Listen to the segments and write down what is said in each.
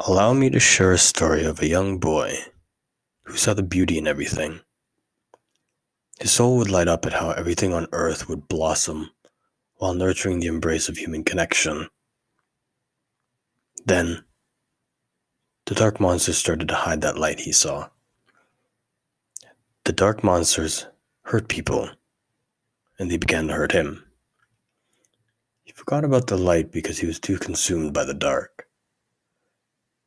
Allow me to share a story of a young boy who saw the beauty in everything. His soul would light up at how everything on earth would blossom while nurturing the embrace of human connection. Then, the dark monsters started to hide that light he saw. The dark monsters hurt people, and they began to hurt him. He forgot about the light because he was too consumed by the dark.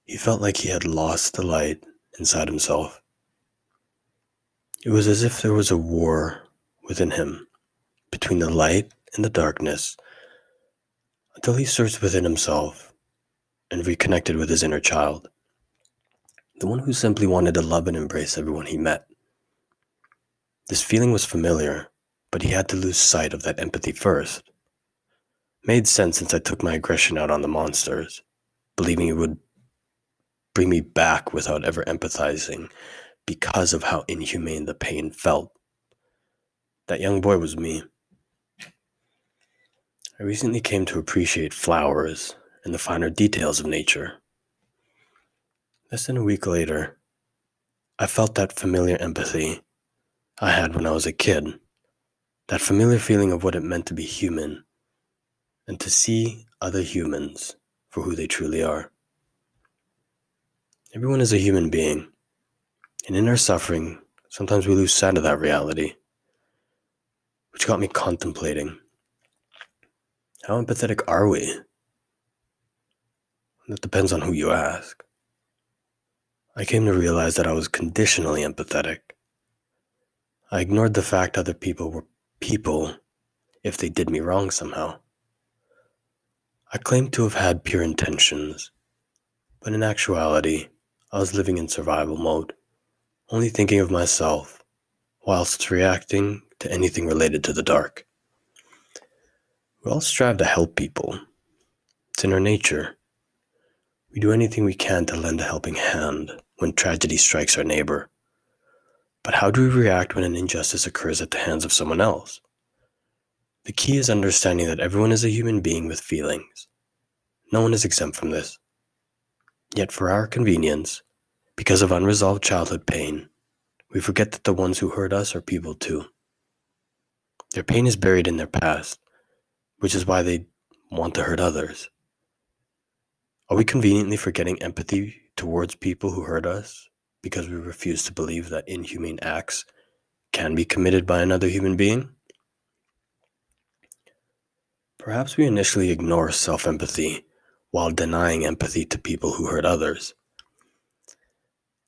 He felt like he had lost the light inside himself. It was as if there was a war within him between the light and the darkness until he searched within himself and reconnected with his inner child, the one who simply wanted to love and embrace everyone he met. This feeling was familiar, but he had to lose sight of that empathy first. Made sense since I took my aggression out on the monsters, believing it would bring me back without ever empathizing because of how inhumane the pain felt. That young boy was me. I recently came to appreciate flowers and the finer details of nature. Less than a week later, I felt that familiar empathy I had when I was a kid, that familiar feeling of what it meant to be human and to see other humans for who they truly are. Everyone is a human being, and in our suffering, sometimes we lose sight of that reality, which got me contemplating how empathetic are we? That depends on who you ask. I came to realize that I was conditionally empathetic. I ignored the fact other people were people if they did me wrong somehow. I claimed to have had pure intentions, but in actuality, I was living in survival mode, only thinking of myself whilst reacting to anything related to the dark. We all strive to help people. It's in our nature. We do anything we can to lend a helping hand when tragedy strikes our neighbor. But how do we react when an injustice occurs at the hands of someone else? The key is understanding that everyone is a human being with feelings. No one is exempt from this. Yet, for our convenience, because of unresolved childhood pain, we forget that the ones who hurt us are people too. Their pain is buried in their past, which is why they want to hurt others. Are we conveniently forgetting empathy towards people who hurt us because we refuse to believe that inhumane acts can be committed by another human being? Perhaps we initially ignore self empathy while denying empathy to people who hurt others.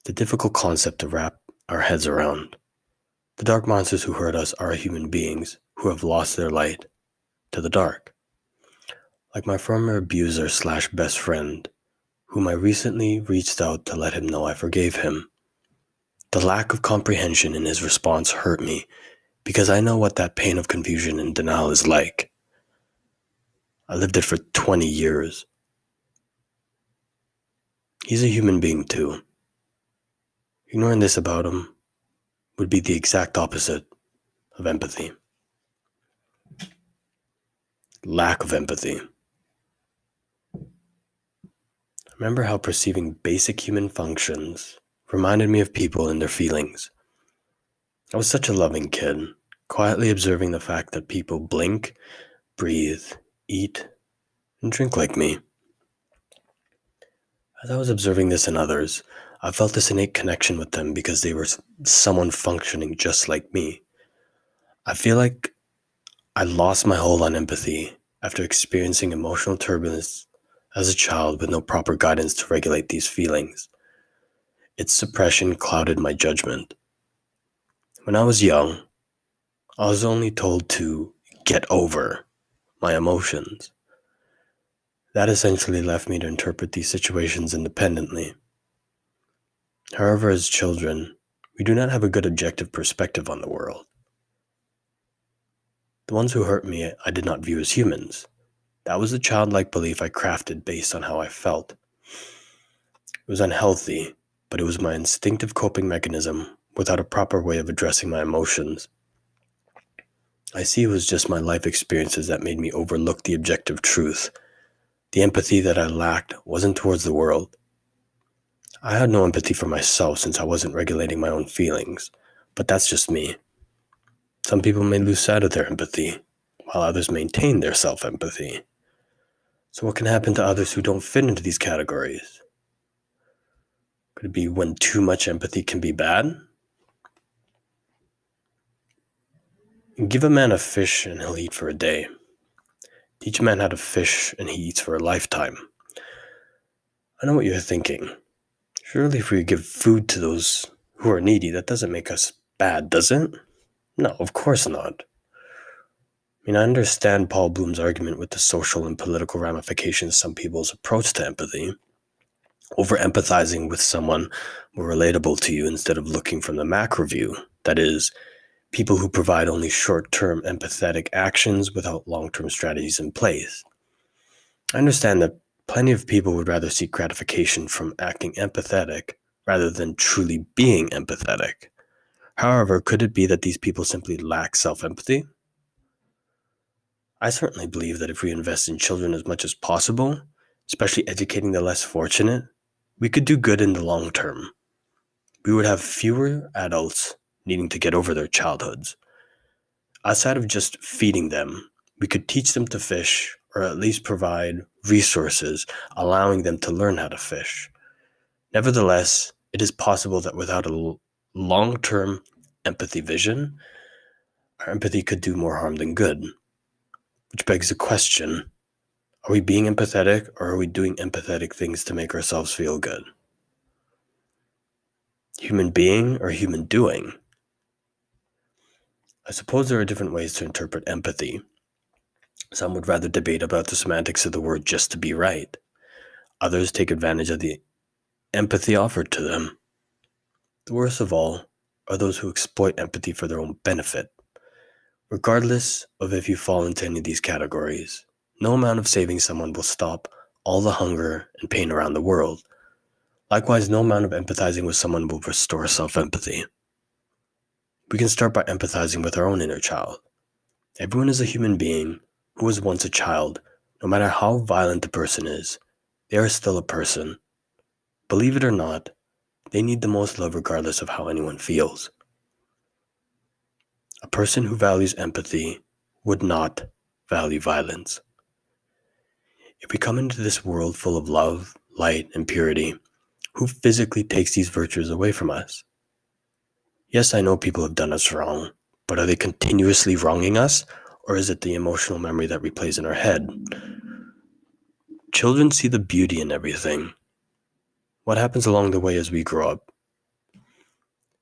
The difficult concept to wrap our heads around. The dark monsters who hurt us are human beings who have lost their light to the dark. Like my former abuser slash best friend, whom I recently reached out to let him know I forgave him. The lack of comprehension in his response hurt me because I know what that pain of confusion and denial is like. I lived it for 20 years. He's a human being too. Ignoring this about him would be the exact opposite of empathy. Lack of empathy. Remember how perceiving basic human functions reminded me of people and their feelings. I was such a loving kid, quietly observing the fact that people blink, breathe, eat, and drink like me. As I was observing this in others, I felt this innate connection with them because they were someone functioning just like me. I feel like I lost my hold on empathy after experiencing emotional turbulence as a child with no proper guidance to regulate these feelings. Its suppression clouded my judgment. When I was young, I was only told to get over my emotions. That essentially left me to interpret these situations independently. However, as children, we do not have a good objective perspective on the world. The ones who hurt me, I did not view as humans. That was the childlike belief I crafted based on how I felt. It was unhealthy, but it was my instinctive coping mechanism without a proper way of addressing my emotions. I see it was just my life experiences that made me overlook the objective truth the empathy that I lacked wasn't towards the world, I had no empathy for myself since I wasn't regulating my own feelings, but that's just me. Some people may lose sight of their empathy, while others maintain their self empathy. So, what can happen to others who don't fit into these categories? Could it be when too much empathy can be bad? Give a man a fish and he'll eat for a day. Teach a man how to fish and he eats for a lifetime. I know what you're thinking. Surely, if we give food to those who are needy, that doesn't make us bad, does it? No, of course not. I mean, I understand Paul Bloom's argument with the social and political ramifications of some people's approach to empathy. Over empathizing with someone more relatable to you instead of looking from the macro view, that is, people who provide only short term empathetic actions without long term strategies in place. I understand that plenty of people would rather seek gratification from acting empathetic rather than truly being empathetic. However, could it be that these people simply lack self empathy? I certainly believe that if we invest in children as much as possible, especially educating the less fortunate, we could do good in the long term. We would have fewer adults needing to get over their childhoods. Outside of just feeding them, we could teach them to fish or at least provide resources allowing them to learn how to fish. Nevertheless, it is possible that without a long term empathy vision, our empathy could do more harm than good. Which begs the question are we being empathetic or are we doing empathetic things to make ourselves feel good? Human being or human doing? I suppose there are different ways to interpret empathy. Some would rather debate about the semantics of the word just to be right. Others take advantage of the empathy offered to them. The worst of all are those who exploit empathy for their own benefit. Regardless of if you fall into any of these categories, no amount of saving someone will stop all the hunger and pain around the world. Likewise, no amount of empathizing with someone will restore self empathy. We can start by empathizing with our own inner child. Everyone is a human being who was once a child. No matter how violent the person is, they are still a person. Believe it or not, they need the most love regardless of how anyone feels. A person who values empathy would not value violence. If we come into this world full of love, light, and purity, who physically takes these virtues away from us? Yes, I know people have done us wrong, but are they continuously wronging us, or is it the emotional memory that replays in our head? Children see the beauty in everything. What happens along the way as we grow up?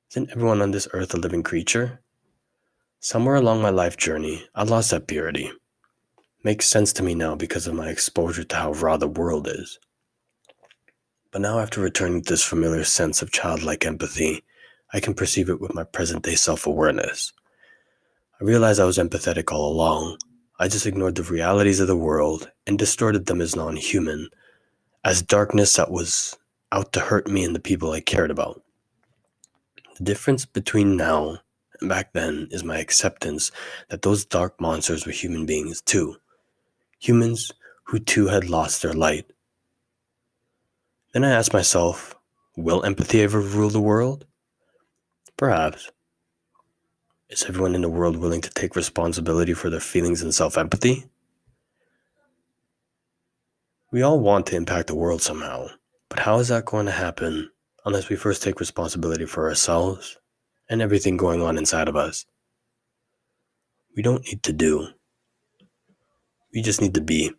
Isn't everyone on this earth a living creature? Somewhere along my life journey, I lost that purity. Makes sense to me now because of my exposure to how raw the world is. But now, after returning to this familiar sense of childlike empathy, I can perceive it with my present day self awareness. I realized I was empathetic all along. I just ignored the realities of the world and distorted them as non human, as darkness that was out to hurt me and the people I cared about. The difference between now and back then is my acceptance that those dark monsters were human beings too. Humans who too had lost their light. Then I asked myself, will empathy ever rule the world? Perhaps. Is everyone in the world willing to take responsibility for their feelings and self empathy? We all want to impact the world somehow, but how is that going to happen unless we first take responsibility for ourselves and everything going on inside of us. We don't need to do, we just need to be.